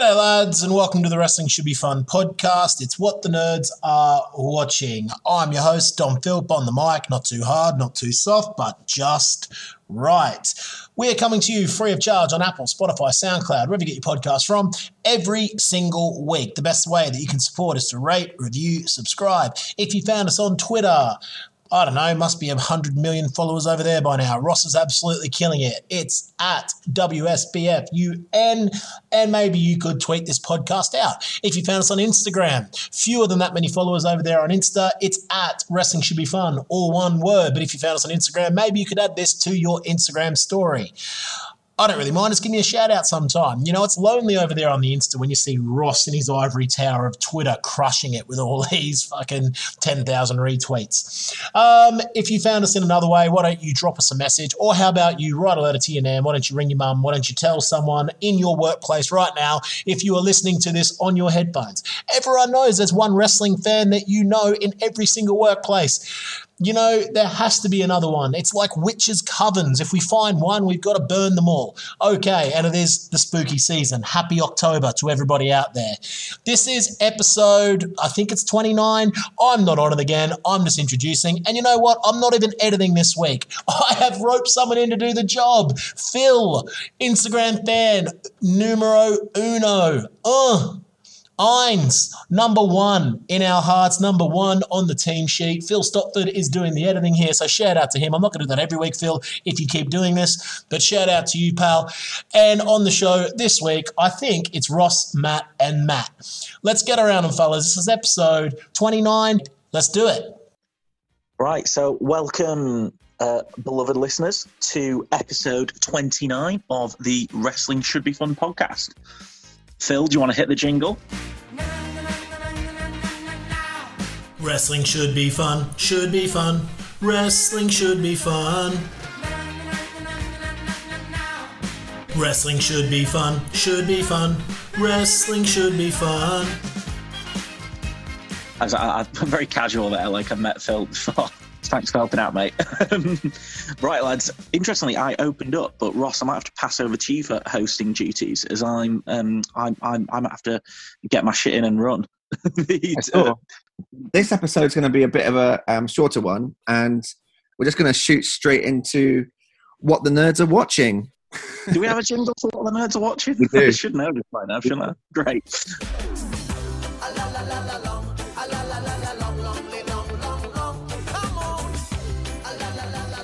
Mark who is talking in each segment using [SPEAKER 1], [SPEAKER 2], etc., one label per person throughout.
[SPEAKER 1] G'day, lads, and welcome to the Wrestling Should Be Fun podcast. It's what the nerds are watching. I'm your host, Dom Philp, on the mic. Not too hard, not too soft, but just right. We are coming to you free of charge on Apple, Spotify, SoundCloud, wherever you get your podcast from, every single week. The best way that you can support is to rate, review, subscribe. If you found us on Twitter, I don't know, must be a 100 million followers over there by now. Ross is absolutely killing it. It's at WSBFUN, and maybe you could tweet this podcast out. If you found us on Instagram, fewer than that many followers over there on Insta, it's at Wrestling Should Be Fun, all one word. But if you found us on Instagram, maybe you could add this to your Instagram story. I don't really mind. Just give me a shout out sometime. You know, it's lonely over there on the Insta when you see Ross in his ivory tower of Twitter crushing it with all these fucking 10,000 retweets. Um, if you found us in another way, why don't you drop us a message? Or how about you write a letter to your nan? Why don't you ring your mum? Why don't you tell someone in your workplace right now if you are listening to this on your headphones? Everyone knows there's one wrestling fan that you know in every single workplace you know, there has to be another one. It's like witches' covens. If we find one, we've got to burn them all. Okay, and it is the spooky season. Happy October to everybody out there. This is episode, I think it's 29. I'm not on it again. I'm just introducing. And you know what? I'm not even editing this week. I have roped someone in to do the job. Phil, Instagram fan, numero uno. Ugh. Eins, number one in our hearts, number one on the team sheet. Phil Stopford is doing the editing here, so shout out to him. I'm not going to do that every week, Phil, if you keep doing this, but shout out to you, pal. And on the show this week, I think it's Ross, Matt, and Matt. Let's get around them, fellas. This is episode 29. Let's do it.
[SPEAKER 2] Right, so welcome, uh, beloved listeners, to episode 29 of the Wrestling Should Be Fun podcast. Phil, do you want to hit the jingle?
[SPEAKER 1] Wrestling should be fun, should be fun. Wrestling should be fun. Wrestling should be fun, should be fun. Wrestling should be fun.
[SPEAKER 2] I I'm very casual there, like I met Phil before. Thanks for helping out, mate. right, lads. Interestingly, I opened up, but Ross, I might have to pass over to you for hosting duties, as I'm, um, I'm, I'm, I might have to get my shit in and run.
[SPEAKER 3] Sure. This episode's going to be a bit of a um, shorter one, and we're just going to shoot straight into what the nerds are watching.
[SPEAKER 2] Do we have a jingle for what the nerds are watching?
[SPEAKER 3] We do.
[SPEAKER 2] I should know this by now, shouldn't I? Great.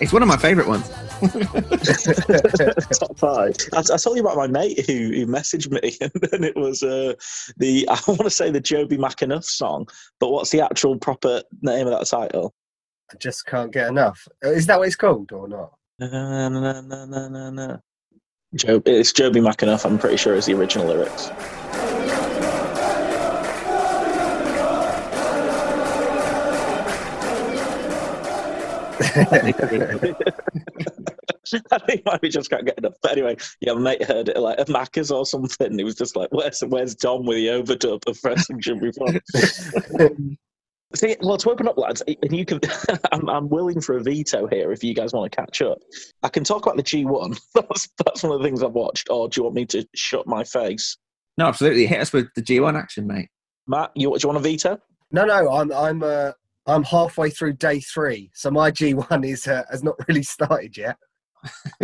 [SPEAKER 3] It's one of my favourite ones.
[SPEAKER 2] Top five. I, I told you about my mate who, who messaged me, and then it was uh, the I want to say the Joby McAnuff song, but what's the actual proper name of that title?
[SPEAKER 4] I just can't get enough. Uh, Is that what it's called or not?
[SPEAKER 2] Na, na, na, na, na, na. Job, it's Joby McAnuff. I'm pretty sure is the original lyrics. I think maybe we just can't get enough. But anyway, yeah, mate heard it like a Macca's or something. It was just like, "Where's Where's Dom with the overdub of Wrestling Should Be Fun?" See, well, to open up, lads, and you can. I'm, I'm willing for a veto here if you guys want to catch up. I can talk about the G1. That's that's one of the things I've watched. Or do you want me to shut my face,
[SPEAKER 3] No, absolutely. Hit us with the G1 action, mate.
[SPEAKER 2] Matt? You do you want a veto?
[SPEAKER 4] No, no. I'm I'm uh, I'm halfway through day three, so my G1 is uh, has not really started yet.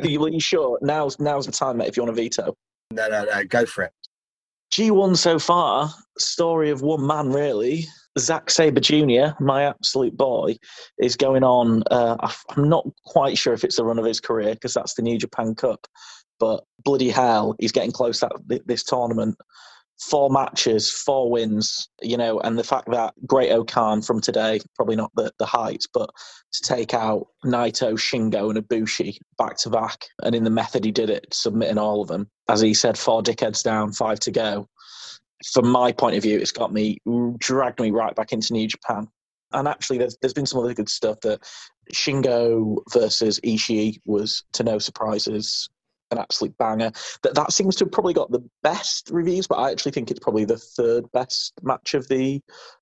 [SPEAKER 2] Are you, are you sure? Now's now's the time, mate. If you want a veto.
[SPEAKER 4] No, no, no. Go for it.
[SPEAKER 2] G1 so far, story of one man really. Zack Sabre Jr., my absolute boy, is going on. Uh, I'm not quite sure if it's the run of his career because that's the New Japan Cup, but bloody hell, he's getting close to that, this tournament. Four matches, four wins, you know, and the fact that Great-O-Khan from today, probably not the, the heights, but to take out Naito, Shingo, and Ibushi back to back, and in the method he did it, submitting all of them. As he said, four dickheads down, five to go from my point of view, it's got me dragged me right back into New Japan. And actually, there's there's been some other good stuff. That Shingo versus Ishii was to no surprises an absolute banger. That that seems to have probably got the best reviews, but I actually think it's probably the third best match of the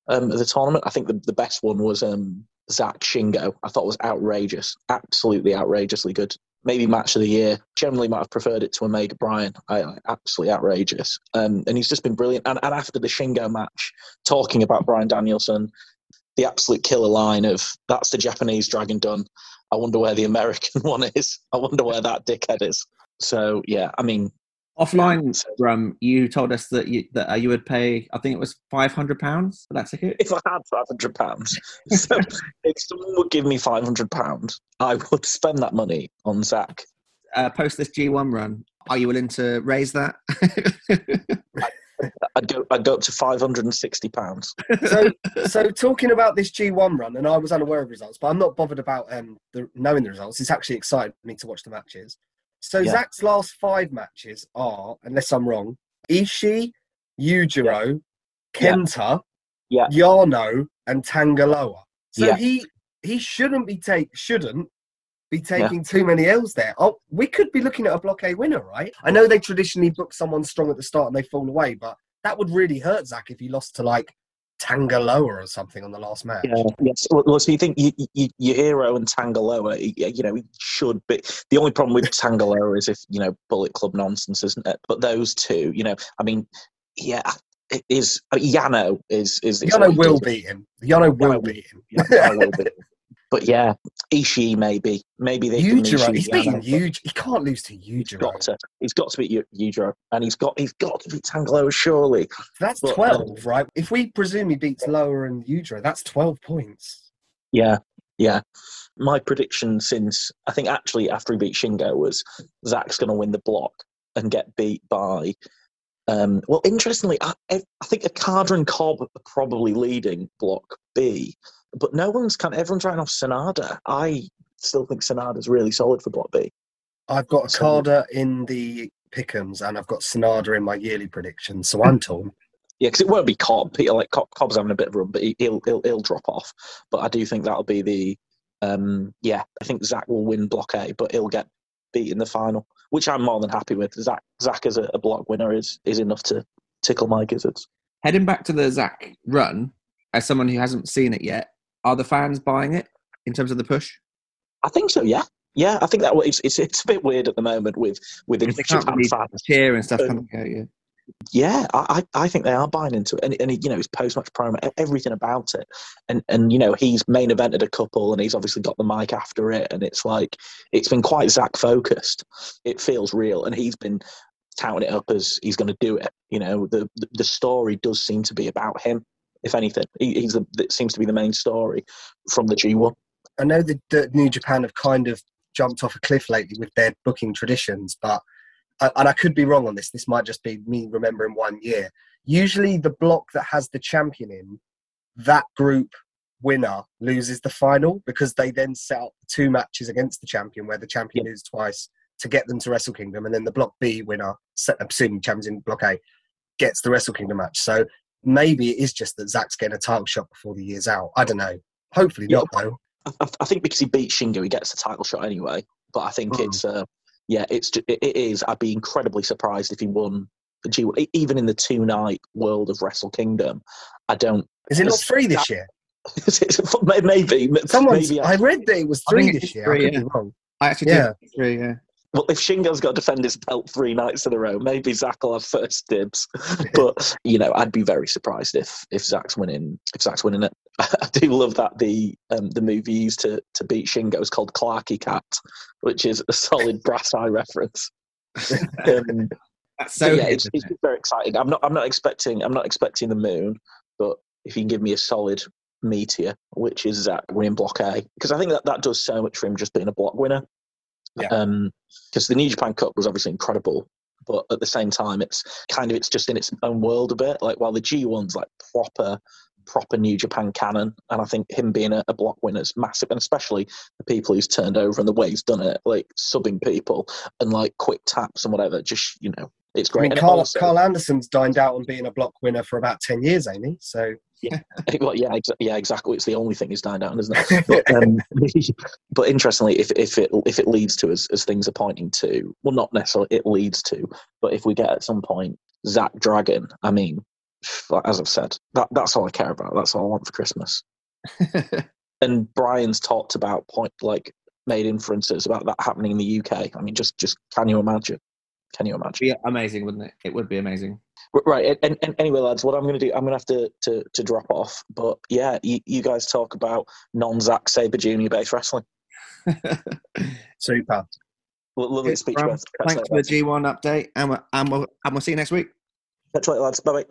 [SPEAKER 2] um, of the tournament. I think the, the best one was um, Zack Shingo. I thought it was outrageous, absolutely outrageously good. maybe match of the year. Generally, might have preferred it to Omega Bryan. I, I absolutely outrageous. Um, and he's just been brilliant. And, and after the Shingo match, talking about Bryan Danielson, the absolute killer line of "That's the Japanese dragon done." I wonder where the American one is. I wonder where that dickhead is. So yeah, I mean,
[SPEAKER 3] Offline, um, you told us that you that uh, you would pay. I think it was five hundred pounds for that ticket.
[SPEAKER 2] if I had five hundred pounds, so if someone would give me five hundred pounds, I would spend that money on Zack.
[SPEAKER 3] Uh, post this G1 run, are you willing to raise that?
[SPEAKER 2] I'd go. I'd go up to five hundred and sixty pounds.
[SPEAKER 4] so, so talking about this G1 run, and I was unaware of results, but I'm not bothered about um, the, knowing the results. It's actually exciting me to watch the matches. So
[SPEAKER 2] Yeah.
[SPEAKER 4] Zack's last five matches are, unless I'm wrong, Ishii, Yujiro,
[SPEAKER 2] Yeah.
[SPEAKER 4] Kenta,
[SPEAKER 2] Yeah.
[SPEAKER 4] Yano, and Tanga Loa. So
[SPEAKER 2] Yeah.
[SPEAKER 4] he he shouldn't be take shouldn't be taking too many L's there. Oh, we could be looking at a block A winner, right? I know they traditionally book someone strong at the start and they fall away, but that would really hurt Zack if he lost to like Tanga Loa or something on the last match.
[SPEAKER 2] Yeah. Yes. Well, so you think you, you, your hero and Tanga Loa, you know, he should be. The only problem with Tanga Loa is if you know Bullet Club nonsense, isn't it? But those two, you know, I mean, yeah, it is uh, Yano is is. is
[SPEAKER 4] Yano will beat him. Yano will beat him.
[SPEAKER 2] Yano will be. But yeah, Ishii maybe maybe they can
[SPEAKER 4] Yujiro,
[SPEAKER 2] Ishii
[SPEAKER 4] he's beating Yujiro. He can't lose to
[SPEAKER 2] He's
[SPEAKER 4] Yujiro.
[SPEAKER 2] got to. He's got to beat Yu- Yujiro, and he's got. He's got to beat Tanga Loa surely.
[SPEAKER 4] That's
[SPEAKER 2] But,
[SPEAKER 4] 12, um, right? If we presume he beats Lower and Yujiro, that's 12 points.
[SPEAKER 2] Yeah, yeah. My prediction since I think actually after he beat Shingo was Zack's going to win the block and get beat by. Um, well, interestingly, I, I think Okada and Cobb are probably leading Block B, but no one's kind. Everyone's writing off Sanada. I still think Sanada's really solid for Block B.
[SPEAKER 4] I've got
[SPEAKER 2] So-
[SPEAKER 4] Okada in the pickums and I've got Sanada in my yearly predictions, so I'm torn.
[SPEAKER 2] Yeah, because it won't be Cobb. Peter, like Cobb, Cobb's having a bit of a run, but he, he'll, he'll he'll drop off. But I do think that'll be the. Um, yeah, I think Zack will win Block A, but he'll get beat in the final, which I'm more than happy with. Zack Zack as a, a block winner is is enough to tickle my gizzards.
[SPEAKER 3] Heading back to the Zack run, as someone who hasn't seen it yet, are the fans buying it in terms of the push?
[SPEAKER 2] I think so. Yeah, yeah. I think that it's it's, it's a bit weird at the moment with with the Japan fans.
[SPEAKER 3] cheer and stuff.
[SPEAKER 2] Um,
[SPEAKER 3] they? Yeah.
[SPEAKER 2] Yeah, I, I think they are buying into it, and, and you know his post match promo, everything about it, and and you know he's main evented a couple, and he's obviously got the mic after it, and it's like it's been quite Zack focused. It feels real, and he's been touting it up as he's going to do it. You know, the the- story does seem to be about him. If anything, he, he's the, that seems to be the main story from the G one.
[SPEAKER 4] I know that, New Japan have kind of jumped off a cliff lately with their booking traditions, but and I could be wrong on this. This might just be me remembering one year. Usually, the block that has the champion in that group winner loses the final because they then set up two matches against the champion where the champion loses twice to get them to Wrestle Kingdom, and then the Block B winner, set, assuming champions in Block A, gets the Wrestle Kingdom match. So maybe it is just that Zack's getting a title shot before the year's out. I don't know. Hopefully
[SPEAKER 2] Yeah.
[SPEAKER 4] not though.
[SPEAKER 2] I think because he beat Shingo, he gets the title shot anyway. But I think
[SPEAKER 4] Mm.
[SPEAKER 2] it's uh, yeah, it's it, it is. I'd be incredibly surprised if he won the G. E- Even in the two night world of Wrestle Kingdom, I don't.
[SPEAKER 4] Is it not
[SPEAKER 2] It's-
[SPEAKER 4] three this year?
[SPEAKER 2] maybe
[SPEAKER 4] Someone's.
[SPEAKER 2] maybe.
[SPEAKER 4] I read that it was
[SPEAKER 3] I think
[SPEAKER 4] three this
[SPEAKER 3] is
[SPEAKER 4] year.
[SPEAKER 3] three,
[SPEAKER 4] I could
[SPEAKER 3] yeah. I actually
[SPEAKER 4] Yeah.
[SPEAKER 3] did three. Yeah.
[SPEAKER 2] Well, if Shingo's got to defend his belt three nights in a row, maybe Zack will have first dibs. but you know, I'd be very surprised if if Zack's winning. If Zack's winning it, I do love that the um, the movie used to to beat Shingo is called Clarky Cat, which is a solid brass eye reference. Um, so yeah,
[SPEAKER 3] hidden,
[SPEAKER 2] it's, it's
[SPEAKER 3] it?
[SPEAKER 2] very exciting. I'm not I'm not expecting I'm not expecting the moon, but if you can give me a solid meteor, which is Zack winning block A, because I think that that does so much for him just being a block winner.
[SPEAKER 4] Yeah.
[SPEAKER 2] Um, because the New Japan Cup was obviously incredible, but at the same time, it's kind of it's just in its own world a bit. Like while the G one's like proper proper New Japan canon, and I think him being a, a block winner is massive, and especially the people he's turned over and the way he's done it, like subbing people and like quick taps and whatever. Just you know, it's great.
[SPEAKER 4] I mean,
[SPEAKER 2] And
[SPEAKER 4] Karl,
[SPEAKER 2] also-
[SPEAKER 4] Karl Anderson's dined out on being a block winner for about ten years, ain't he? So
[SPEAKER 2] well, yeah, exa- yeah, exactly. It's the only thing he's dying down, isn't it? But, um, but interestingly, if if it if it leads to as, as things are pointing to, well, not necessarily it leads to, but if we get at some point Zack Dragon, I mean, as I've said, that that's all I care about. That's all I want for Christmas. And Bryan's talked about point like made inferences about that happening in the UK. I mean, just just can you imagine? Can you imagine?
[SPEAKER 3] Yeah, amazing, wouldn't it? It would be amazing.
[SPEAKER 2] Right. And, and anyway, lads, what I'm going to do, I'm going to have to, to, to drop off. But yeah, you, you guys talk about non Zack Sabre Jr. based wrestling.
[SPEAKER 4] Super.
[SPEAKER 2] Lo- Lovely speech.
[SPEAKER 3] Bram, Thanks
[SPEAKER 2] you
[SPEAKER 3] for the. G1 update, and we'll, and we'll, and we'll see you next week.
[SPEAKER 2] Catch you later, lads. Bye bye.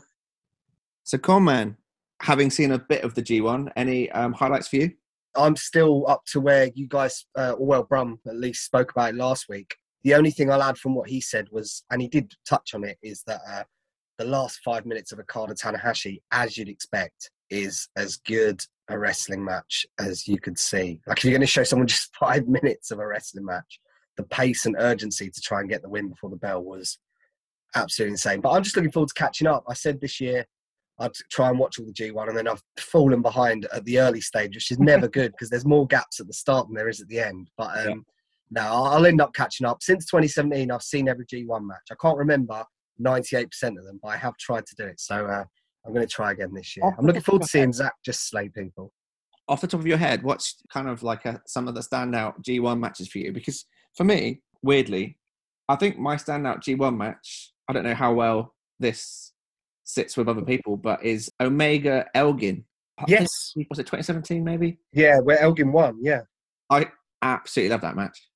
[SPEAKER 3] So, Conman, having seen a bit of the G1, any um, highlights for you?
[SPEAKER 4] I'm still up to where you guys, uh, or well, Brum at least spoke about it last week. The only thing I'll add from what he said was, and he did touch on it, is that uh, the last five minutes of a Okada Tanahashi, as you'd expect, is as good a wrestling match as you could see. Like if you're going to show someone just five minutes of a wrestling match, the pace and urgency to try and get the win before the bell was absolutely insane. But I'm just looking forward to catching up. I said this year I'd try and watch all the G1, and then I've fallen behind at the early stage, which is never good because there's more gaps at the start than there is at the end. But um,
[SPEAKER 3] Yeah.
[SPEAKER 4] No, I'll I'll end up catching up. Since 2017, I've seen every G1 match. I can't remember 98% of them, but I have tried to do it. So uh, I'm going to try again this year.
[SPEAKER 3] Off
[SPEAKER 4] I'm looking forward to seeing Zack just slay people.
[SPEAKER 3] Off the top of your head, what's kind of like a, some of the standout G1 matches for you? Because for me, weirdly, I think my standout G1 match, I don't know how well this sits with other people, but is Omega Elgin.
[SPEAKER 4] Yes.
[SPEAKER 3] Was it 2017 maybe?
[SPEAKER 4] Yeah, where Elgin won. Yeah.
[SPEAKER 3] I absolutely love that match.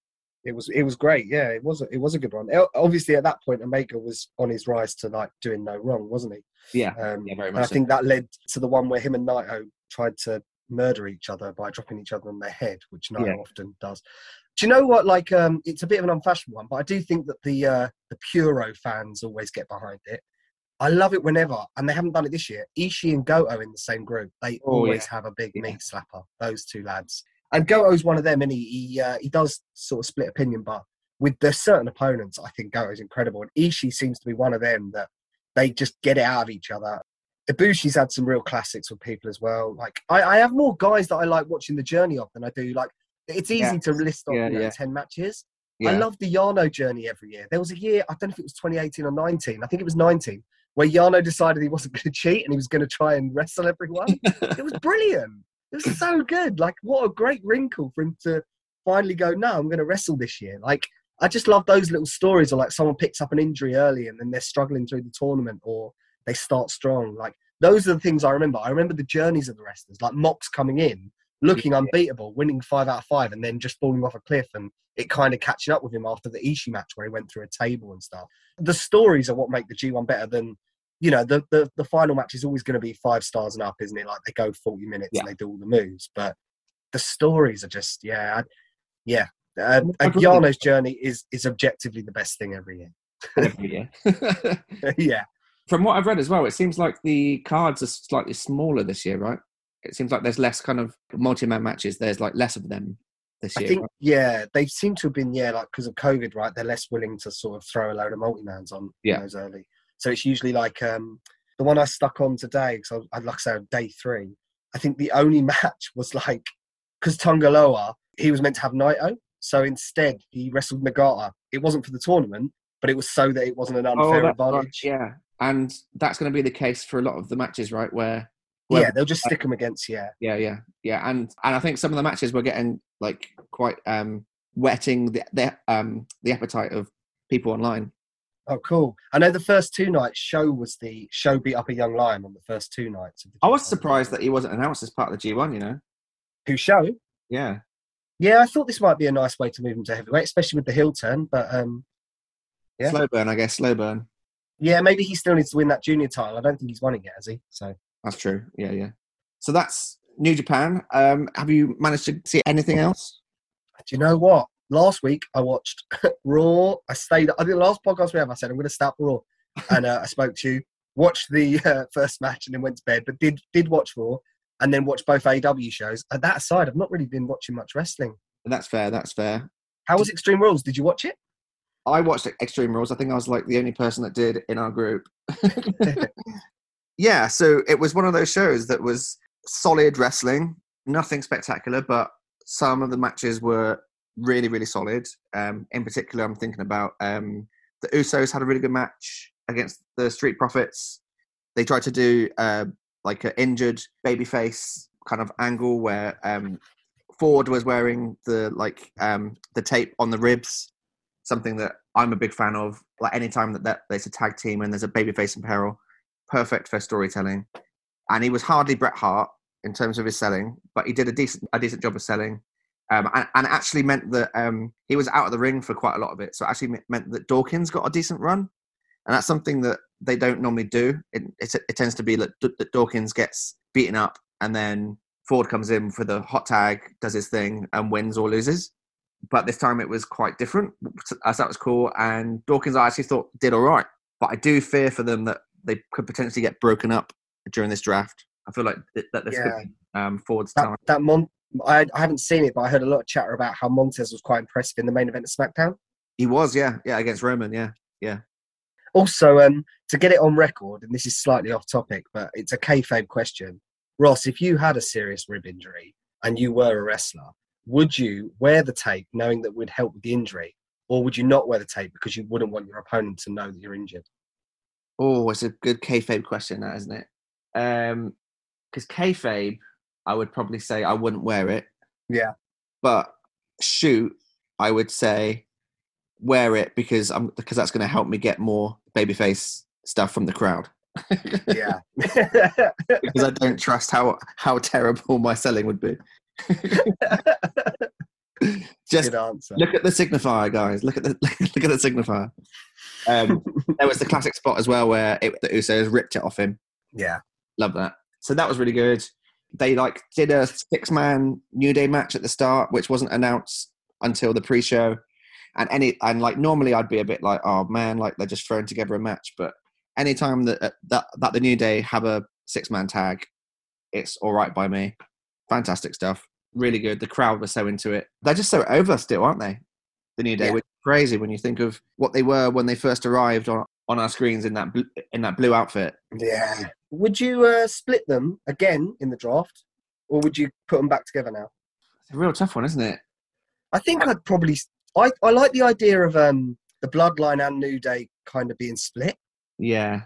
[SPEAKER 4] It was it was great. Yeah, it was a, it was a good one. Obviously, at that point, Omega was on his rise to like doing no wrong, wasn't he?
[SPEAKER 3] Yeah.
[SPEAKER 4] Um,
[SPEAKER 3] Yeah, very
[SPEAKER 4] and
[SPEAKER 3] much
[SPEAKER 4] I
[SPEAKER 3] so.
[SPEAKER 4] think that led to the one where him and Naito tried to murder each other by dropping each other on their head, which Naito
[SPEAKER 3] Yeah.
[SPEAKER 4] often does. Do you know what? Like, um, it's a bit of an unfashionable one, but I do think that the uh, the Puro fans always get behind it. I love it whenever, and they haven't done it this year. Ishii and Goto in the same group. They
[SPEAKER 3] Oh,
[SPEAKER 4] always
[SPEAKER 3] yeah.
[SPEAKER 4] have a big
[SPEAKER 3] Yeah.
[SPEAKER 4] meat slapper. Those two lads, and Goto's one of them, and he he, uh, he does sort of split opinion, but with the certain opponents, I think Goto's incredible, and Ishii seems to be one of them that they just get it out of each other. Ibushi's had some real classics with people as well. Like I, I have more guys that I like watching the journey of than I do like. It's easy
[SPEAKER 3] Yeah.
[SPEAKER 4] to list off
[SPEAKER 3] Yeah,
[SPEAKER 4] you know,
[SPEAKER 3] yeah.
[SPEAKER 4] ten matches. I love the Yano journey every year. There was a year, I don't know if it was 2018 or 19, I think it was 19, where Yano decided he wasn't going to cheat and he was going to try and wrestle everyone. it was brilliant. It was so good. Like, what a great wrinkle for him to finally go, no, I'm going to wrestle this year. Like, I just love those little stories of like someone picks up an injury early and then they're struggling through the tournament or they start strong. Like, those are the things I remember. I remember the journeys of the wrestlers, like Mox coming in, looking unbeatable, winning five out of five, and then just falling off a cliff and it kind of catching up with him after the Ishii match where he went through a table and stuff. The stories are what make the G1 better than, you know, the, the, the final match is always going to be five stars and up, isn't it? Like they go 40 minutes
[SPEAKER 3] Yeah.
[SPEAKER 4] and they do all the moves, but the stories are just, yeah, I, yeah. Uh, and
[SPEAKER 3] agree.
[SPEAKER 4] Yano's journey is is objectively the best thing every year.
[SPEAKER 3] Every year.
[SPEAKER 4] yeah.
[SPEAKER 3] From what I've read as well, it seems like the cards are slightly smaller this year, right? It seems like there's less kind of multi-man matches. There's like less of them this year.
[SPEAKER 4] I think,
[SPEAKER 3] right?
[SPEAKER 4] yeah, they seem to have been, yeah, like because of COVID, right? They're less willing to sort of throw a load of multi-mans on
[SPEAKER 3] Yeah.
[SPEAKER 4] those early. So it's usually like um, the one I stuck on today, because I, I like I said, day three. I think the only match was like, because Tanga Loa, he was meant to have Naito. So instead, he wrestled Nagata. It wasn't for the tournament, but it was so that it wasn't an unfair
[SPEAKER 3] that's right,
[SPEAKER 4] advantage.
[SPEAKER 3] Yeah, and that's going to be the case for a lot of the matches, right? Where,
[SPEAKER 4] Yeah, they'll just stick them against, yeah.
[SPEAKER 3] yeah, yeah, yeah, and and I think some of the matches were getting like quite um whetting the the um the appetite of people online.
[SPEAKER 4] Oh, cool. I know the first two nights, Sho was the Sho beat up a young lion on the first two nights. Of the
[SPEAKER 3] I was surprised that he wasn't announced as part of the G1. You know,
[SPEAKER 4] Who Sho?
[SPEAKER 3] yeah,
[SPEAKER 4] Yeah, I thought this might be a nice way to move him to heavyweight, especially with the heel turn. But um, Yeah.
[SPEAKER 3] slow burn, I guess, slow burn.
[SPEAKER 4] yeah, maybe he still needs to win that junior title. I don't think he's won it yet, has he? So
[SPEAKER 3] That's true. Yeah, yeah. So that's New Japan. Um, have you managed to see anything else?
[SPEAKER 4] do you know what? Last week I watched Raw. I stayed. I think the last podcast we have, I said I'm going to start Raw, and uh, I spoke to you, watched the uh, first match, and then went to bed. But did did watch Raw, and then watched both AW shows. And that aside, I've not really been watching much wrestling.
[SPEAKER 3] That's fair. That's fair.
[SPEAKER 4] How was Extreme Rules? Did you watch it?
[SPEAKER 3] I watched Extreme Rules. I think I was like the only person that did in our group. yeah, so it was one of those shows that was solid wrestling, nothing spectacular, but some of the matches were really, really solid. Um, in particular, I'm thinking about um, the Usos had a really good match against the Street Profits. They tried to do uh, like an injured babyface kind of angle where um, Ford was wearing the like um the tape on the ribs, something that I'm a big fan of. Like anytime that, that there's a tag team and there's a babyface in peril, perfect for storytelling. And he was hardly Bret Hart in terms of his selling, but he did a decent a decent job of selling. Um, and, and actually meant that um, he was out of the ring for quite a lot of it. So it actually meant that Dawkins got a decent run, and that's something that they don't normally do. It, it, it tends to be that, that Dawkins gets beaten up, and then Ford comes in for the hot tag, does his thing, and wins or loses. But this time it was quite different, as that was cool. And Dawkins, I actually thought did all right, but I do fear for them that they could potentially get broken up during this draft. I feel like that this
[SPEAKER 4] Yeah.
[SPEAKER 3] could be um, Ford's
[SPEAKER 4] That,
[SPEAKER 3] time.
[SPEAKER 4] that Mon- I, I haven't seen it, but I heard a lot of chatter about how Montez was quite impressive in the main event of SmackDown.
[SPEAKER 3] He was, yeah, yeah, against Roman, yeah. Yeah.
[SPEAKER 4] Also, um, to get it on record, and this is slightly off topic, but it's a kayfabe question. Ross, if you had a serious rib injury and you were a wrestler, would you wear the tape knowing that would help with the injury, or would you not wear the tape because you wouldn't want your opponent to know that you're injured?
[SPEAKER 3] Oh, it's a good kayfabe question, that isn't it? Um, because kayfabe, I would probably say I wouldn't wear it.
[SPEAKER 4] Yeah.
[SPEAKER 3] But shoot, I would say wear it because I'm because that's going to help me get more babyface stuff from the crowd.
[SPEAKER 4] Yeah.
[SPEAKER 3] because I don't trust how how terrible my selling would be. Just look at the signifier, guys. Look at the look at the signifier. Um, there was the classic spot as well where it, the Usos ripped it off him.
[SPEAKER 4] Yeah.
[SPEAKER 3] Love that. So that was really good. They like did a six man New Day match at the start, which wasn't announced until the pre show. And any and like normally I'd be a bit like, oh man, like they're just throwing together a match. But anytime that uh, that that the New Day have a six man tag, it's all right by me. Fantastic stuff. Really good. The crowd was so into it. They're just so over still, aren't they? The New Day,
[SPEAKER 4] Yeah.
[SPEAKER 3] which is crazy when you think of what they were when they first arrived on on our screens in that bl- in that blue outfit.
[SPEAKER 4] Yeah. Would you uh, split them again in the draft, or would you put them back together now?
[SPEAKER 3] It's a real tough one, isn't it?
[SPEAKER 4] I think I'd probably. I, I like the idea of um, the Bloodline and New Day kind of being split.
[SPEAKER 3] Yeah.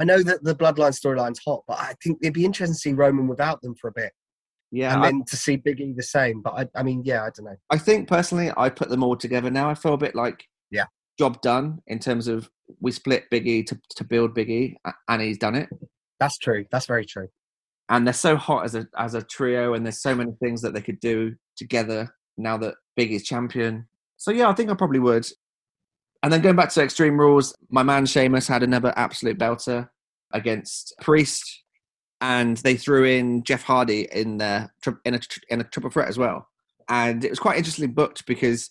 [SPEAKER 4] I know that the Bloodline storyline's hot, but I think it'd be interesting to see Roman without them for a bit,
[SPEAKER 3] Yeah.
[SPEAKER 4] and
[SPEAKER 3] I,
[SPEAKER 4] then to see Big E the same. But I, I mean, yeah, I don't know.
[SPEAKER 3] I think personally, I put them all together now. I feel a bit like
[SPEAKER 4] Yeah.
[SPEAKER 3] job done in terms of we split Biggie to to build Biggie, and he's done it.
[SPEAKER 4] That's true. That's very true.
[SPEAKER 3] And they're so hot as a as a trio, and there's so many things that they could do together now that Big Biggie's champion. So yeah, I think I probably would. And then going back to Extreme Rules, my man Sheamus had another absolute belter against Priest, and they threw in Jeff Hardy in tri- in a in a triple threat as well. And it was quite interestingly booked because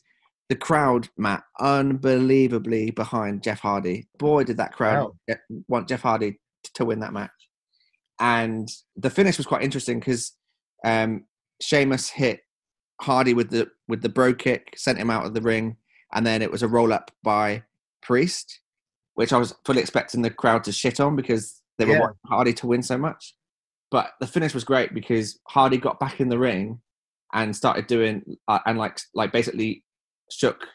[SPEAKER 3] the crowd, Matt, unbelievably behind Jeff Hardy. Boy, did that crowd
[SPEAKER 4] Wow.
[SPEAKER 3] want Jeff Hardy to win that match. And the finish was quite interesting because um, Sheamus hit Hardy with the with the brogue kick, sent him out of the ring, and then it was a roll up by Priest, which I was fully expecting the crowd to shit on because they were wanting Hardy to win so much. But the finish was great because Hardy got back in the ring and started doing uh, and like like basically shook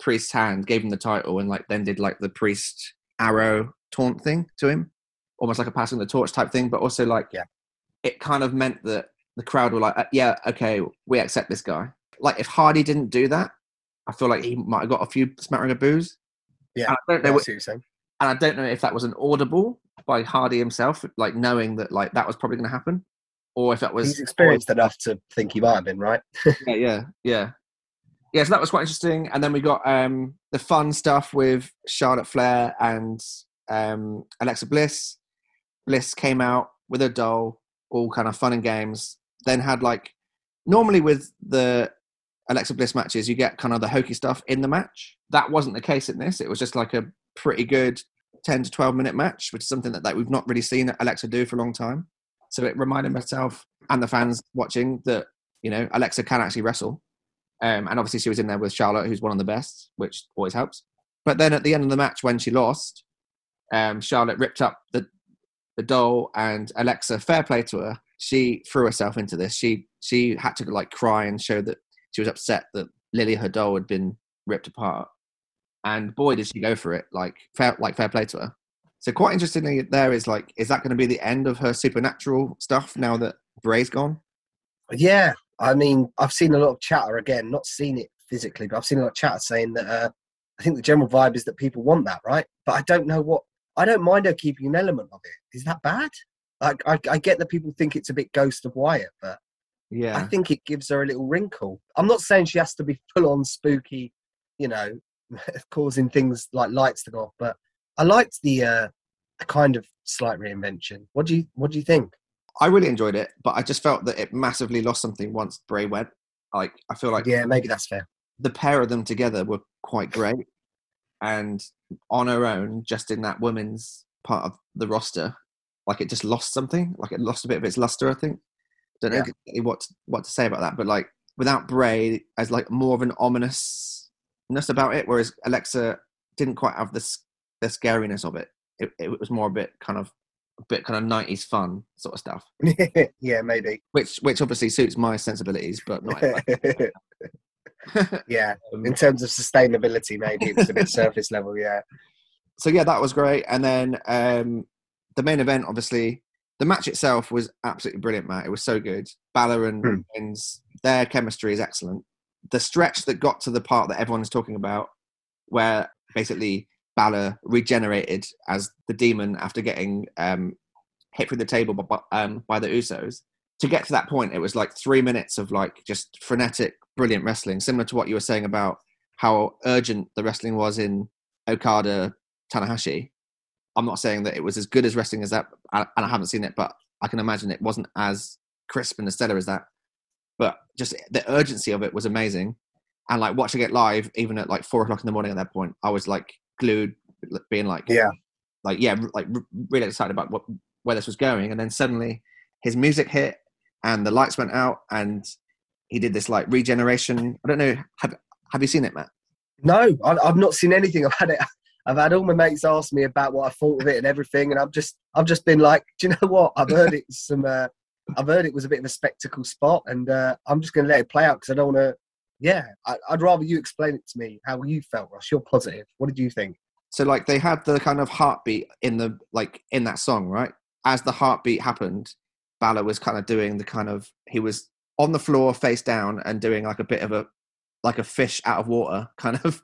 [SPEAKER 3] Priest's hand, gave him the title, and like then did like the Priest arrow taunt thing to him, almost like a passing the torch type thing. But also like
[SPEAKER 4] Yeah.
[SPEAKER 3] it kind of meant that the crowd were like, uh, yeah, okay, we accept this guy. Like if Hardy didn't do that, I feel like he might have got a few smattering of booze.
[SPEAKER 4] Yeah,
[SPEAKER 3] And I don't know,
[SPEAKER 4] what you're saying.
[SPEAKER 3] and I don't know if that was an audible by Hardy himself, like knowing that like that was probably going to happen, or if that was
[SPEAKER 4] He's experienced enough to think he might have been right.
[SPEAKER 3] yeah, yeah, yeah. Yeah, so that was quite interesting. And then we got um, the fun stuff with Charlotte Flair and um, Alexa Bliss. Bliss came out with a doll, all kind of fun and games. Then had like normally with the Alexa Bliss matches, you get kind of the hokey stuff in the match. That wasn't the case in this. It was just like a pretty good ten to twelve minute match, which is something that we've not really seen Alexa do for a long time. So it reminded myself and the fans watching that you know Alexa can actually wrestle. Um, and obviously she was in there with Charlotte, who's one of the best, which always helps. But then at the end of the match, when she lost, um, Charlotte ripped up the the doll, and Alexa, fair play to her, she threw herself into this. She she had to like cry and show that she was upset that Lily, her doll, had been ripped apart. And boy, did she go for it! Like fair, like fair play to her. So quite interestingly, there is like, is that going to be the end of her supernatural stuff now that Bray's gone?
[SPEAKER 4] Yeah, I mean, I've seen a lot of chatter again, not seen it physically, but I've seen a lot of chatter saying that uh, I think the general vibe is that people want that, right? But I don't know what. I don't mind her keeping an element of it. Is that bad? Like, I, I get that people think it's a bit Ghost of Wyatt, but
[SPEAKER 3] Yeah.
[SPEAKER 4] I think it gives her a little wrinkle. I'm not saying she has to be full on spooky, you know, causing things like lights to go off, but I liked the uh, the kind of slight reinvention. What do you What do you think?
[SPEAKER 3] I really enjoyed it, but I just felt that it massively lost something once Bray went. Like I feel like
[SPEAKER 4] yeah, maybe that's fair.
[SPEAKER 3] the pair of them together were quite great, and on her own, just in that women's part of the roster, like it just lost something. Like it lost a bit of its luster. I think. Don't know
[SPEAKER 4] Yeah.
[SPEAKER 3] exactly what to, what to say about that, but like without Bray as like more of an ominousness about it, whereas Alexa didn't quite have this the scariness of it. It, it was more a bit kind of bit kind of nineties fun sort of stuff,
[SPEAKER 4] yeah, maybe.
[SPEAKER 3] which which obviously suits my sensibilities, but not.
[SPEAKER 4] yeah,
[SPEAKER 3] Um,
[SPEAKER 4] in terms of sustainability, maybe it was a bit surface level. Yeah,
[SPEAKER 3] so yeah, that was great. And then um, the main event, obviously, the match itself was absolutely brilliant, Matt. It was so good. Balor and
[SPEAKER 4] Hmm.
[SPEAKER 3] Reigns, their chemistry is excellent. The stretch that got to the part that everyone's talking about, where basically Balor regenerated as the demon after getting um, hit through the table by, um, by the Usos. To get to that point, it was like three minutes of like just frenetic, brilliant wrestling, similar to what you were saying about how urgent the wrestling was in Okada Tanahashi. I'm not saying that it was as good as wrestling as that, and I haven't seen it, but I can imagine it wasn't as crisp and as stellar as that. But just the urgency of it was amazing, and like watching it live, even at like four o'clock in the morning at that point, I was like glued, being like,
[SPEAKER 4] Yeah.
[SPEAKER 3] like yeah, like really excited about what where this was going, and then suddenly his music hit and the lights went out, and he did this like regeneration. I don't know, have have you seen it, Matt?
[SPEAKER 4] no, I, I've not seen anything. I've had it. I've had all my mates ask me about what I thought of it and everything, and I've just, I've just been like, do you know what? I've heard it some, uh, I've heard it was a bit of a spectacle spot, and uh, I'm just going to let it play out because I don't want to. Yeah, I, I'd rather you explain it to me how you felt, Ross. You're positive. What did you think?
[SPEAKER 3] so like they had the kind of heartbeat in the like in that song right as the heartbeat happened Balor was kind of doing the kind of he was on the floor face down and doing like a bit of a like a fish out of water kind of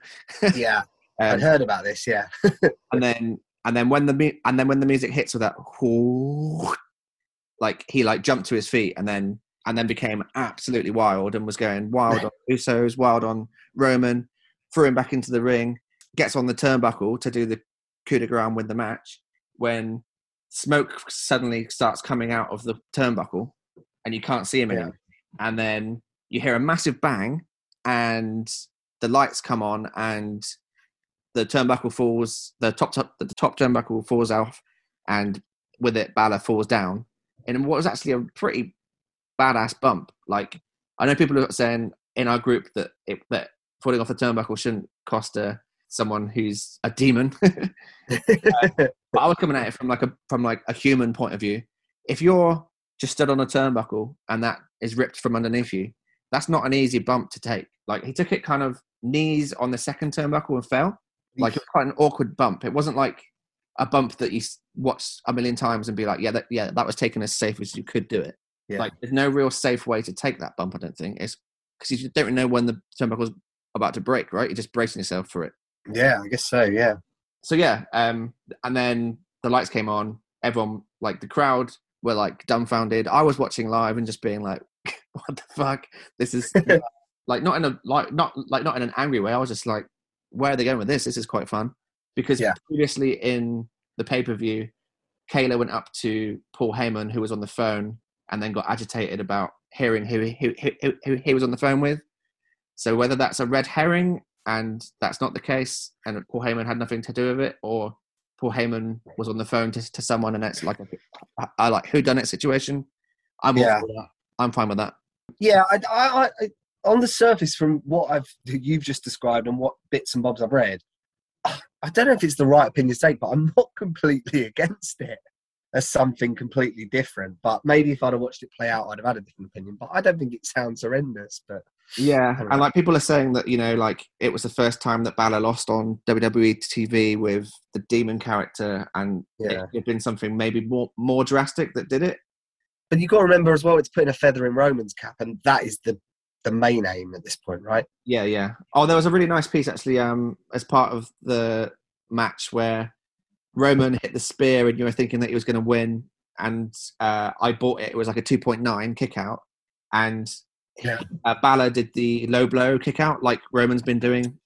[SPEAKER 4] Yeah,
[SPEAKER 3] um,
[SPEAKER 4] I'd heard about this. Yeah,
[SPEAKER 3] and then and then when the mu- and then when the music hits with that like he like jumped to his feet and then and then became absolutely wild and was going wild on Usos, wild on Roman, threw him back into the ring, gets on the turnbuckle to do the coup de grace and win the match. When smoke suddenly starts coming out of the turnbuckle and you can't see him
[SPEAKER 4] Yeah.
[SPEAKER 3] anymore, and then you hear a massive bang and the lights come on and the turnbuckle falls, the top, top the top turnbuckle falls off, and with it, Balor falls down. And what was actually a pretty badass bump. Like I know people are saying in our group that it, that falling off the turnbuckle shouldn't cost uh, someone who's a demon. but I was coming at it from like a from like a human point of view. If you're just stood on a turnbuckle and that is ripped from underneath you, that's not an easy bump to take. Like he took it kind of knees on the second turnbuckle and fell. Like it was quite an awkward bump. It wasn't like a bump that you watch a million times and be like, yeah, that, yeah, that was taken as safe as you could do it.
[SPEAKER 4] Yeah.
[SPEAKER 3] Like there's no real safe way to take that bump. I don't think it's because you don't really know when the turnbuckle's about to break, right? You're just bracing yourself for it.
[SPEAKER 4] yeah, I guess so. Yeah,
[SPEAKER 3] So yeah, um, and then the lights came on. Everyone, like the crowd, were like dumbfounded. I was watching live and just being like, "What the fuck? This is like not in a like not like not in an angry way. I was just like, where are they going with this? This is quite fun because
[SPEAKER 4] Yeah.
[SPEAKER 3] previously in the pay per view, Kayla went up to Paul Heyman, who was on the phone, and then got agitated about hearing who he, who, who, who he was on the phone with. So whether that's a red herring and that's not the case, and Paul Heyman had nothing to do with it, or Paul Heyman was on the phone to, to someone and it's like a, a like who done it situation. I'm all
[SPEAKER 4] Yeah.
[SPEAKER 3] I'm fine with that.
[SPEAKER 4] yeah. I, I, I, on the surface, from what I've you've just described and what bits and bobs I've read, I don't know if it's the right opinion to take, but I'm not completely against it as something completely different. But maybe if I'd have watched it play out, I'd have had a different opinion. But I don't think it sounds horrendous. But
[SPEAKER 3] Yeah, and
[SPEAKER 4] know.
[SPEAKER 3] like people are saying that you know, like it was the first time that Balor lost on WWE TV with the demon character, and
[SPEAKER 4] Yeah.
[SPEAKER 3] it had been something maybe more more drastic that did it.
[SPEAKER 4] But you've got to remember as well, it's putting a feather in Roman's cap, and that is the the main aim at this point, right?
[SPEAKER 3] Yeah, yeah. Oh, there was a really nice piece actually um, as part of the match where Roman hit the spear and you were thinking that he was going to win. And uh, I bought it. It was like a 2.9 kick out. And
[SPEAKER 4] Yeah.
[SPEAKER 3] uh, Balor did the low blow kick out like Roman's been doing,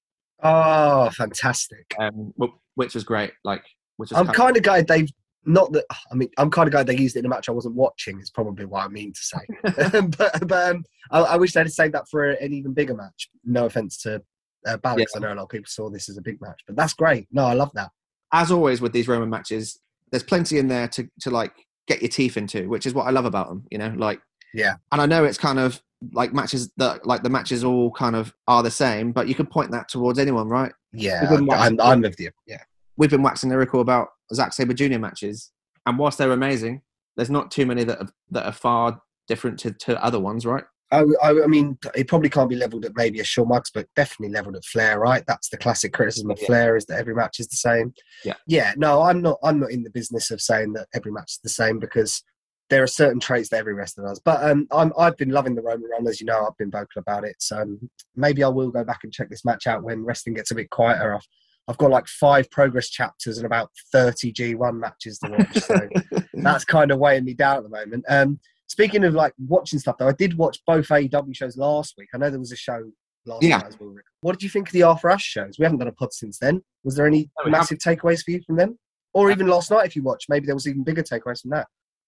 [SPEAKER 4] Oh, fantastic!
[SPEAKER 3] um, which was great. Like, which was
[SPEAKER 4] I'm
[SPEAKER 3] kind
[SPEAKER 4] kind of glad they've not that. I mean, I'm kind of glad they used it in a match I wasn't watching. Is probably what I mean to say. but but um, I, I wish they'd have saved that for an even bigger match. No offense to uh, Balor, 'cause I know a lot of people saw this as a big match, but that's great. No, I love that.
[SPEAKER 3] As always with these Roman matches, there's plenty in there to, to like get your teeth into, which is what I love about them. You know, like
[SPEAKER 4] Yeah.
[SPEAKER 3] And I know it's kind of like matches that like the matches all kind of are the same, but you could point that towards anyone, right?
[SPEAKER 4] Yeah,
[SPEAKER 3] We've been
[SPEAKER 4] I'm, I'm with you. Yeah,
[SPEAKER 3] We've been waxing lyrical about Zack Sabre Jr. matches, and whilst they're amazing, there's not too many that are, that are far different to, to other ones, right?
[SPEAKER 4] I, I, I mean, it probably can't be leveled at maybe a Shawn Michaels, but definitely leveled at Flair, right? That's the classic criticism of
[SPEAKER 3] Yeah.
[SPEAKER 4] Flair is that every match is the same.
[SPEAKER 3] Yeah.
[SPEAKER 4] yeah. No, I'm not. I'm not in the business of saying that every match is the same because there are certain traits that every wrestler does. But um, I'm, I've been loving the Roman run, as you know. I've been vocal about it, so um, maybe I will go back and check this match out when wrestling gets a bit quieter. I've, I've got like five progress chapters and about 30 G1 matches to watch. So that's kind of weighing me down at the moment. Um, speaking of like watching stuff, though, I did watch both AEW shows last week. I know there was a show last
[SPEAKER 3] Yeah.
[SPEAKER 4] night as well. What did you think of the After Us shows? We haven't done a pod since then. Was there any
[SPEAKER 3] No,
[SPEAKER 4] massive takeaways for you from them? Or even last night, if you watched, maybe there was even bigger takeaways from that.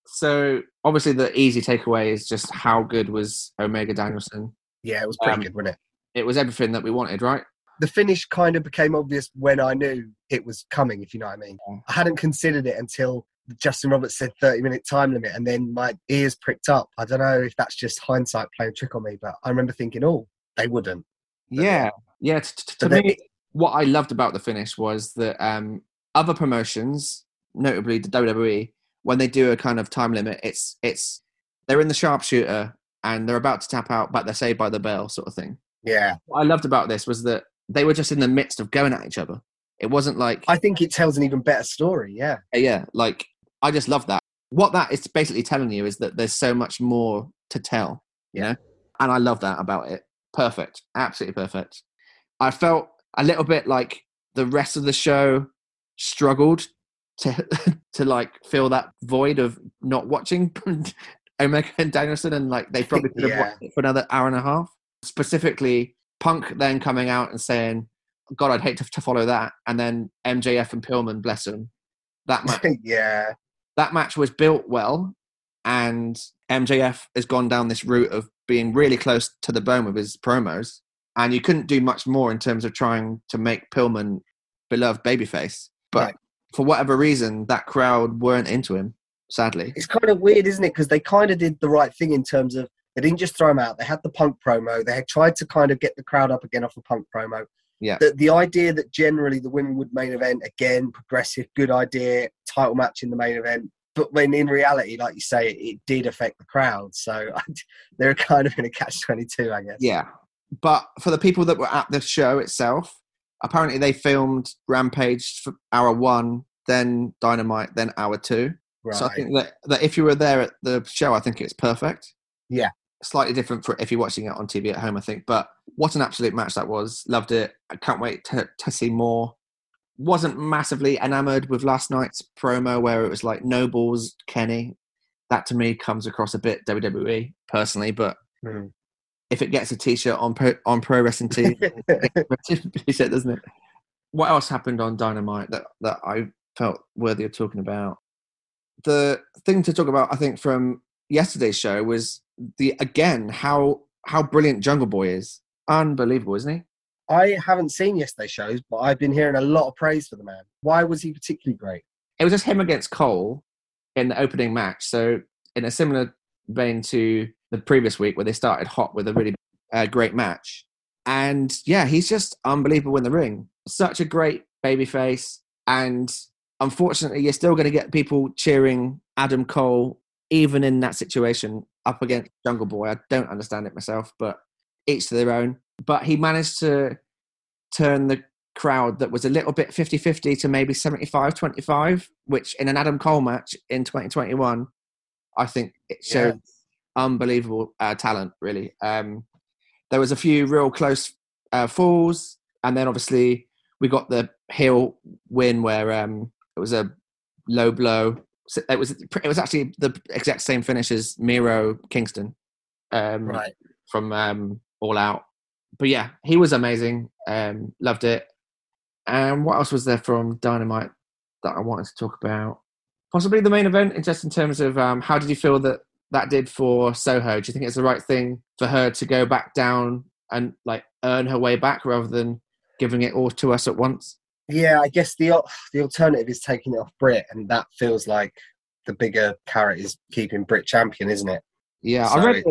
[SPEAKER 3] so obviously the easy takeaway is just how good was Omega Danielson.
[SPEAKER 4] Yeah, it was pretty
[SPEAKER 3] Um,
[SPEAKER 4] good, wasn't it?
[SPEAKER 3] It was everything that we wanted, right?
[SPEAKER 4] The finish kind of became obvious when I knew it was coming, if you know what I mean. I hadn't considered it until Justin Roberts said 30 minute time limit, and then my ears pricked up. I don't know if that's just hindsight playing trick on me, but I remember thinking, oh, they wouldn't. But
[SPEAKER 3] Yeah, yeah. T- t- to me, what I loved about the finish was that um, other promotions, notably the WWE, when they do a kind of time limit, it's it's they're in the sharpshooter and they're about to tap out, but they're saved by the bell, sort of thing.
[SPEAKER 4] Yeah.
[SPEAKER 3] What I loved about this was that they were just in the midst of going at each other. It wasn't like,
[SPEAKER 4] I think it tells an even better story. Yeah.
[SPEAKER 3] yeah, like I just love that. What that is basically telling you is that there's so much more to tell, you know, and I love that about it. Perfect, absolutely perfect. I felt a little bit like the rest of the show struggled to to like fill that void of not watching Omega and Danielson, and like they probably could have
[SPEAKER 4] Yeah.
[SPEAKER 3] watched it for another hour and a half. Specifically, Punk then coming out and saying, "God, I'd hate to, to follow that," and then MJF and Pillman, bless them, that match
[SPEAKER 4] yeah.
[SPEAKER 3] That match was built well, and MJF has gone down this route of being really close to the bone with his promos, and you couldn't do much more in terms of trying to make Pillman beloved babyface. But
[SPEAKER 4] Right.
[SPEAKER 3] for whatever reason, that crowd weren't into him. Sadly,
[SPEAKER 4] It's kind of weird, isn't it? Because they kind of did the right thing in terms of they didn't just throw him out. They had the punk promo. They had tried to kind of get the crowd up again off the punk promo.
[SPEAKER 3] Yeah.
[SPEAKER 4] The, the idea that generally the women would main event again, progressive, good idea, title match in the main event. But when in reality, like you say, it did affect the crowd. So they're kind of in a catch twenty two, I guess.
[SPEAKER 3] yeah. But for the people that were at the show itself, apparently they filmed Rampage for hour one, then Dynamite, then hour two.
[SPEAKER 4] Right.
[SPEAKER 3] So I think that, that if you were there at the show, I think it's perfect.
[SPEAKER 4] Yeah.
[SPEAKER 3] Slightly different for if you're watching it on TV at home, I think. But what an absolute match that was. Loved it. I can't wait to, to see more. Wasn't massively enamored with last night's promo where it was like Nobles, Kenny. That to me comes across a bit WWE personally, but
[SPEAKER 4] Hmm.
[SPEAKER 3] if it gets a t-shirt on pro, on Pro Wrestling TV, it doesn't it? What else happened on Dynamite that, that I felt worthy of talking about? The thing to talk about, I think, from yesterday's show was the again how how brilliant Jungle Boy is. Unbelievable, isn't he?
[SPEAKER 4] I haven't seen yesterday's shows, but I've been hearing a lot of praise for the man. Why was he particularly great?
[SPEAKER 3] It was just him against Cole in the opening match. So in a similar vein to the previous week where they started hot with a really uh, great match. And yeah, he's just unbelievable in the ring. Such a great babyface. And unfortunately, you're still going to get people cheering Adam Cole, even in that situation, up against Jungle Boy. I don't understand it myself, but each to their own. But he managed to turn the crowd that was a little bit 50 50 to maybe 75 25, which in an Adam Cole match in 2021, I think it showed unbelievable uh, talent. Really, um, there was a few real close uh, falls, and then obviously we got the heel win where um, it was a low blow. So It was it was actually the exact same finish as Miro Kingston um,
[SPEAKER 4] Right.
[SPEAKER 3] from um, All Out. But yeah, he was amazing. Um, loved it. And what else was there from Dynamite that I wanted to talk about? Possibly the main event, just in terms of um, how did you feel that that did for Soho? Do you think it's the right thing for her to go back down and like earn her way back rather than giving it all to us at once?
[SPEAKER 4] Yeah, I guess the the alternative is taking it off Britt, and that feels like the bigger carrot is keeping Britt champion, isn't it?
[SPEAKER 3] Yeah,
[SPEAKER 4] So
[SPEAKER 3] I read.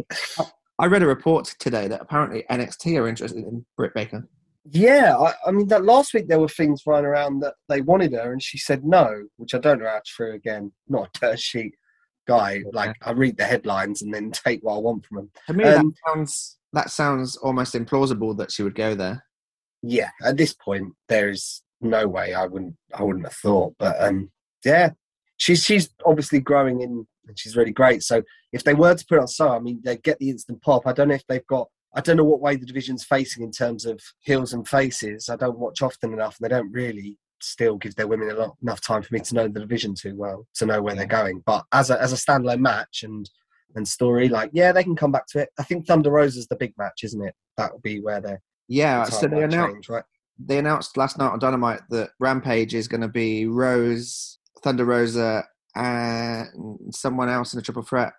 [SPEAKER 3] I read a report today that apparently NXT are interested in Britt Baker.
[SPEAKER 4] Yeah, I, I mean that last week there were things running around that they wanted her, and she said no, which I don't know how true. Again, not a dirt sheet guy. Like I read the headlines and then take what I want from them.
[SPEAKER 3] To me,
[SPEAKER 4] Um,
[SPEAKER 3] that sounds that sounds almost implausible that she would go there.
[SPEAKER 4] Yeah, at this point there is no way I wouldn't I wouldn't have thought, but um, yeah, she's she's obviously growing in, and she's really great. So if they were to put it on so, I mean they get the instant pop. I don't know if they've got. I don't know what way the division's facing in terms of heels and faces. I don't watch often enough, and they don't really still give their women a lot, enough time for me to know the division too well to know where they're going. But as a as a standalone match and and story, like yeah, they can come back to it. I think Thunder Rosa's the big match, isn't it? That will be where they're
[SPEAKER 3] Yeah, so they announced
[SPEAKER 4] change, right?
[SPEAKER 3] They announced last night on Dynamite that Rampage is going to be Rose, Thunder Rosa, and someone else in a triple threat,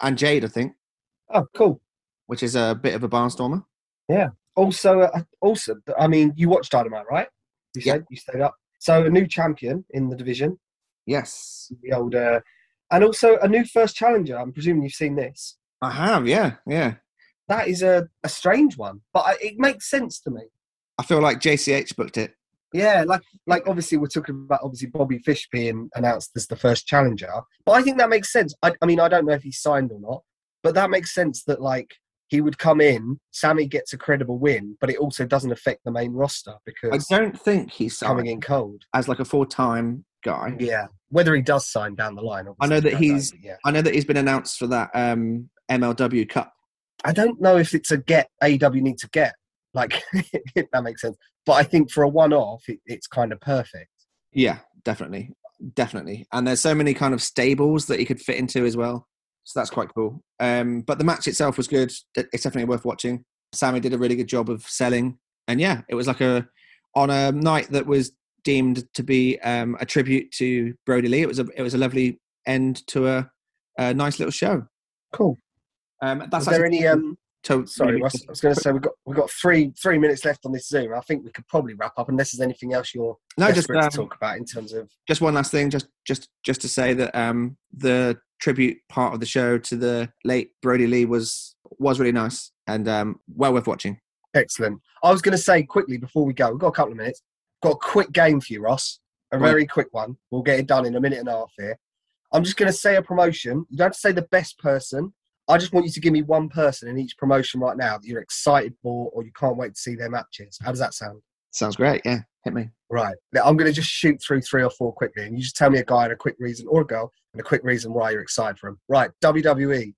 [SPEAKER 3] and Jade, I think,
[SPEAKER 4] Oh, cool.
[SPEAKER 3] which is a bit of a barnstormer. Yeah.
[SPEAKER 4] Also, uh, also, I mean, you watched Dynamite, right? You
[SPEAKER 3] Yeah.
[SPEAKER 4] said you stayed up. So a new champion in the division,
[SPEAKER 3] Yes,
[SPEAKER 4] the old, uh, and also a new first challenger. I'm presuming you've seen this.
[SPEAKER 3] I have. Yeah, yeah.
[SPEAKER 4] That is a, a strange one, but I, it makes sense to me.
[SPEAKER 3] I feel like JCH booked it.
[SPEAKER 4] Yeah, like like obviously we're talking about obviously Bobby Fish being announced as the first challenger, but I think that makes sense. I, I mean, I don't know if he signed or not, but that makes sense that like he would come in, Sammy gets a credible win, but it also doesn't affect the main roster because I
[SPEAKER 3] don't think he's
[SPEAKER 4] coming in cold.
[SPEAKER 3] as like a full time guy.
[SPEAKER 4] Yeah, whether he does sign down the line.
[SPEAKER 3] I know that he's-
[SPEAKER 4] but yeah,
[SPEAKER 3] I know that he's been announced for that um, MLW Cup.
[SPEAKER 4] I don't know if it's a get AEW need to get like if that makes sense, but I think for a one-off, it, it's kind of perfect.
[SPEAKER 3] Yeah, definitely, definitely. And there's so many kind of stables that he could fit into as well. So that's quite cool. Um, but the match itself was good. It's definitely worth watching. Sammy did a really good job of selling, and yeah, it was like a on a night that was deemed to be um, a tribute to Brodie Lee. It was a it was a lovely end to a, a nice little show.
[SPEAKER 4] Cool.
[SPEAKER 3] Um, that's
[SPEAKER 4] Was there any um?
[SPEAKER 3] To-
[SPEAKER 4] Sorry, Ross, I was going to say we've got we've got three three minutes left on this Zoom. I think we could probably wrap up unless there's anything else you're
[SPEAKER 3] no, just um,
[SPEAKER 4] to talk about in terms of.
[SPEAKER 3] just one last thing, just just just to say that um, the tribute part of the show to the late Brodie Lee was was really nice and um, well worth watching.
[SPEAKER 4] Excellent. I was going to say quickly before we go, we've got a couple of minutes. Got a quick game for you, Ross. A
[SPEAKER 3] on.
[SPEAKER 4] very quick one. We'll get it done in a minute and a half here. I'm just going to say a promotion. You don't have to say the best person. I just want you to give me one person in each promotion right now that you're excited for or you can't wait to see their matches. How does that sound?
[SPEAKER 3] Sounds great. Yeah, hit me.
[SPEAKER 4] Right. Now, I'm going to just shoot through three or four quickly, and you just tell me a guy and a quick reason, or a girl and a quick reason why you're excited for him. Right. WWE.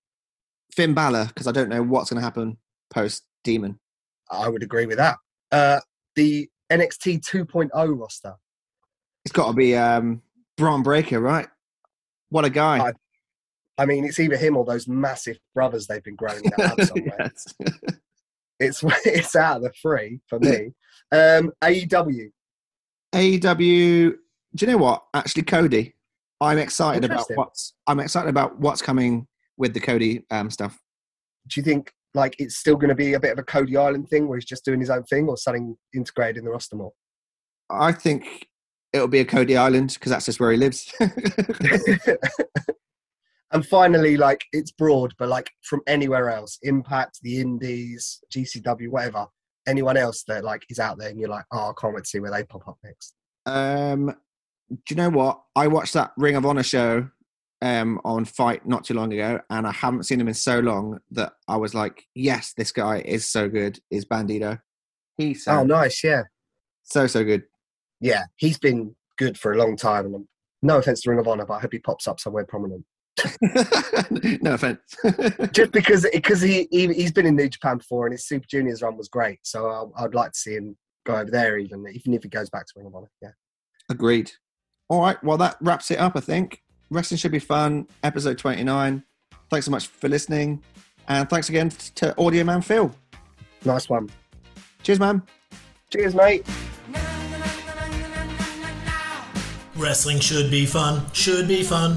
[SPEAKER 3] Finn Balor, because I don't know what's going to happen post Demon.
[SPEAKER 4] I would agree with that. Uh, the NXT 2.0 roster.
[SPEAKER 3] It's got to be um, Bron Breakker, right? What a guy!
[SPEAKER 4] I- I mean, it's either him or those massive brothers they've been growing out somewhere. It's it's out of the three for me. Um, AEW.
[SPEAKER 3] AEW. Do you know what? Actually, Cody. I'm excited about what's. I'm excited about what's coming with the Cody um, stuff.
[SPEAKER 4] Do you think like it's still going to be a bit of a Cody Island thing where he's just doing his own thing, or something integrated in the roster more?
[SPEAKER 3] I think it'll be a Cody Island because that's just where he lives.
[SPEAKER 4] And finally, like it's broad, but like from anywhere else, Impact, the Indies, GCW, whatever, anyone else that like is out there, and you're like, oh, I can't wait to see where they pop up next.
[SPEAKER 3] Um, do you know what? I watched that Ring of Honor show um, on FITE not too long ago, and I haven't seen him in so long that I was like, "Yes, this guy is so good." Is Bandido? He's so,
[SPEAKER 4] Oh, nice, yeah,
[SPEAKER 3] so so good.
[SPEAKER 4] yeah. He's been good for a long time, and no offense to Ring of Honor, but I hope he pops up somewhere prominent.
[SPEAKER 3] no offense.
[SPEAKER 4] Just because because he, he he's been in New Japan before and his Super Juniors run was great, so I, I'd like to see him go over there, even even if he goes back to Ring of Honor. Yeah.
[SPEAKER 3] Agreed. All right. Well, that wraps it up. I think wrestling should be fun. Episode twenty nine. Thanks so much for listening, and thanks again to Audio Man Phil.
[SPEAKER 4] Nice one.
[SPEAKER 3] Cheers, man.
[SPEAKER 4] Cheers, mate.
[SPEAKER 1] Wrestling should be fun, should be fun.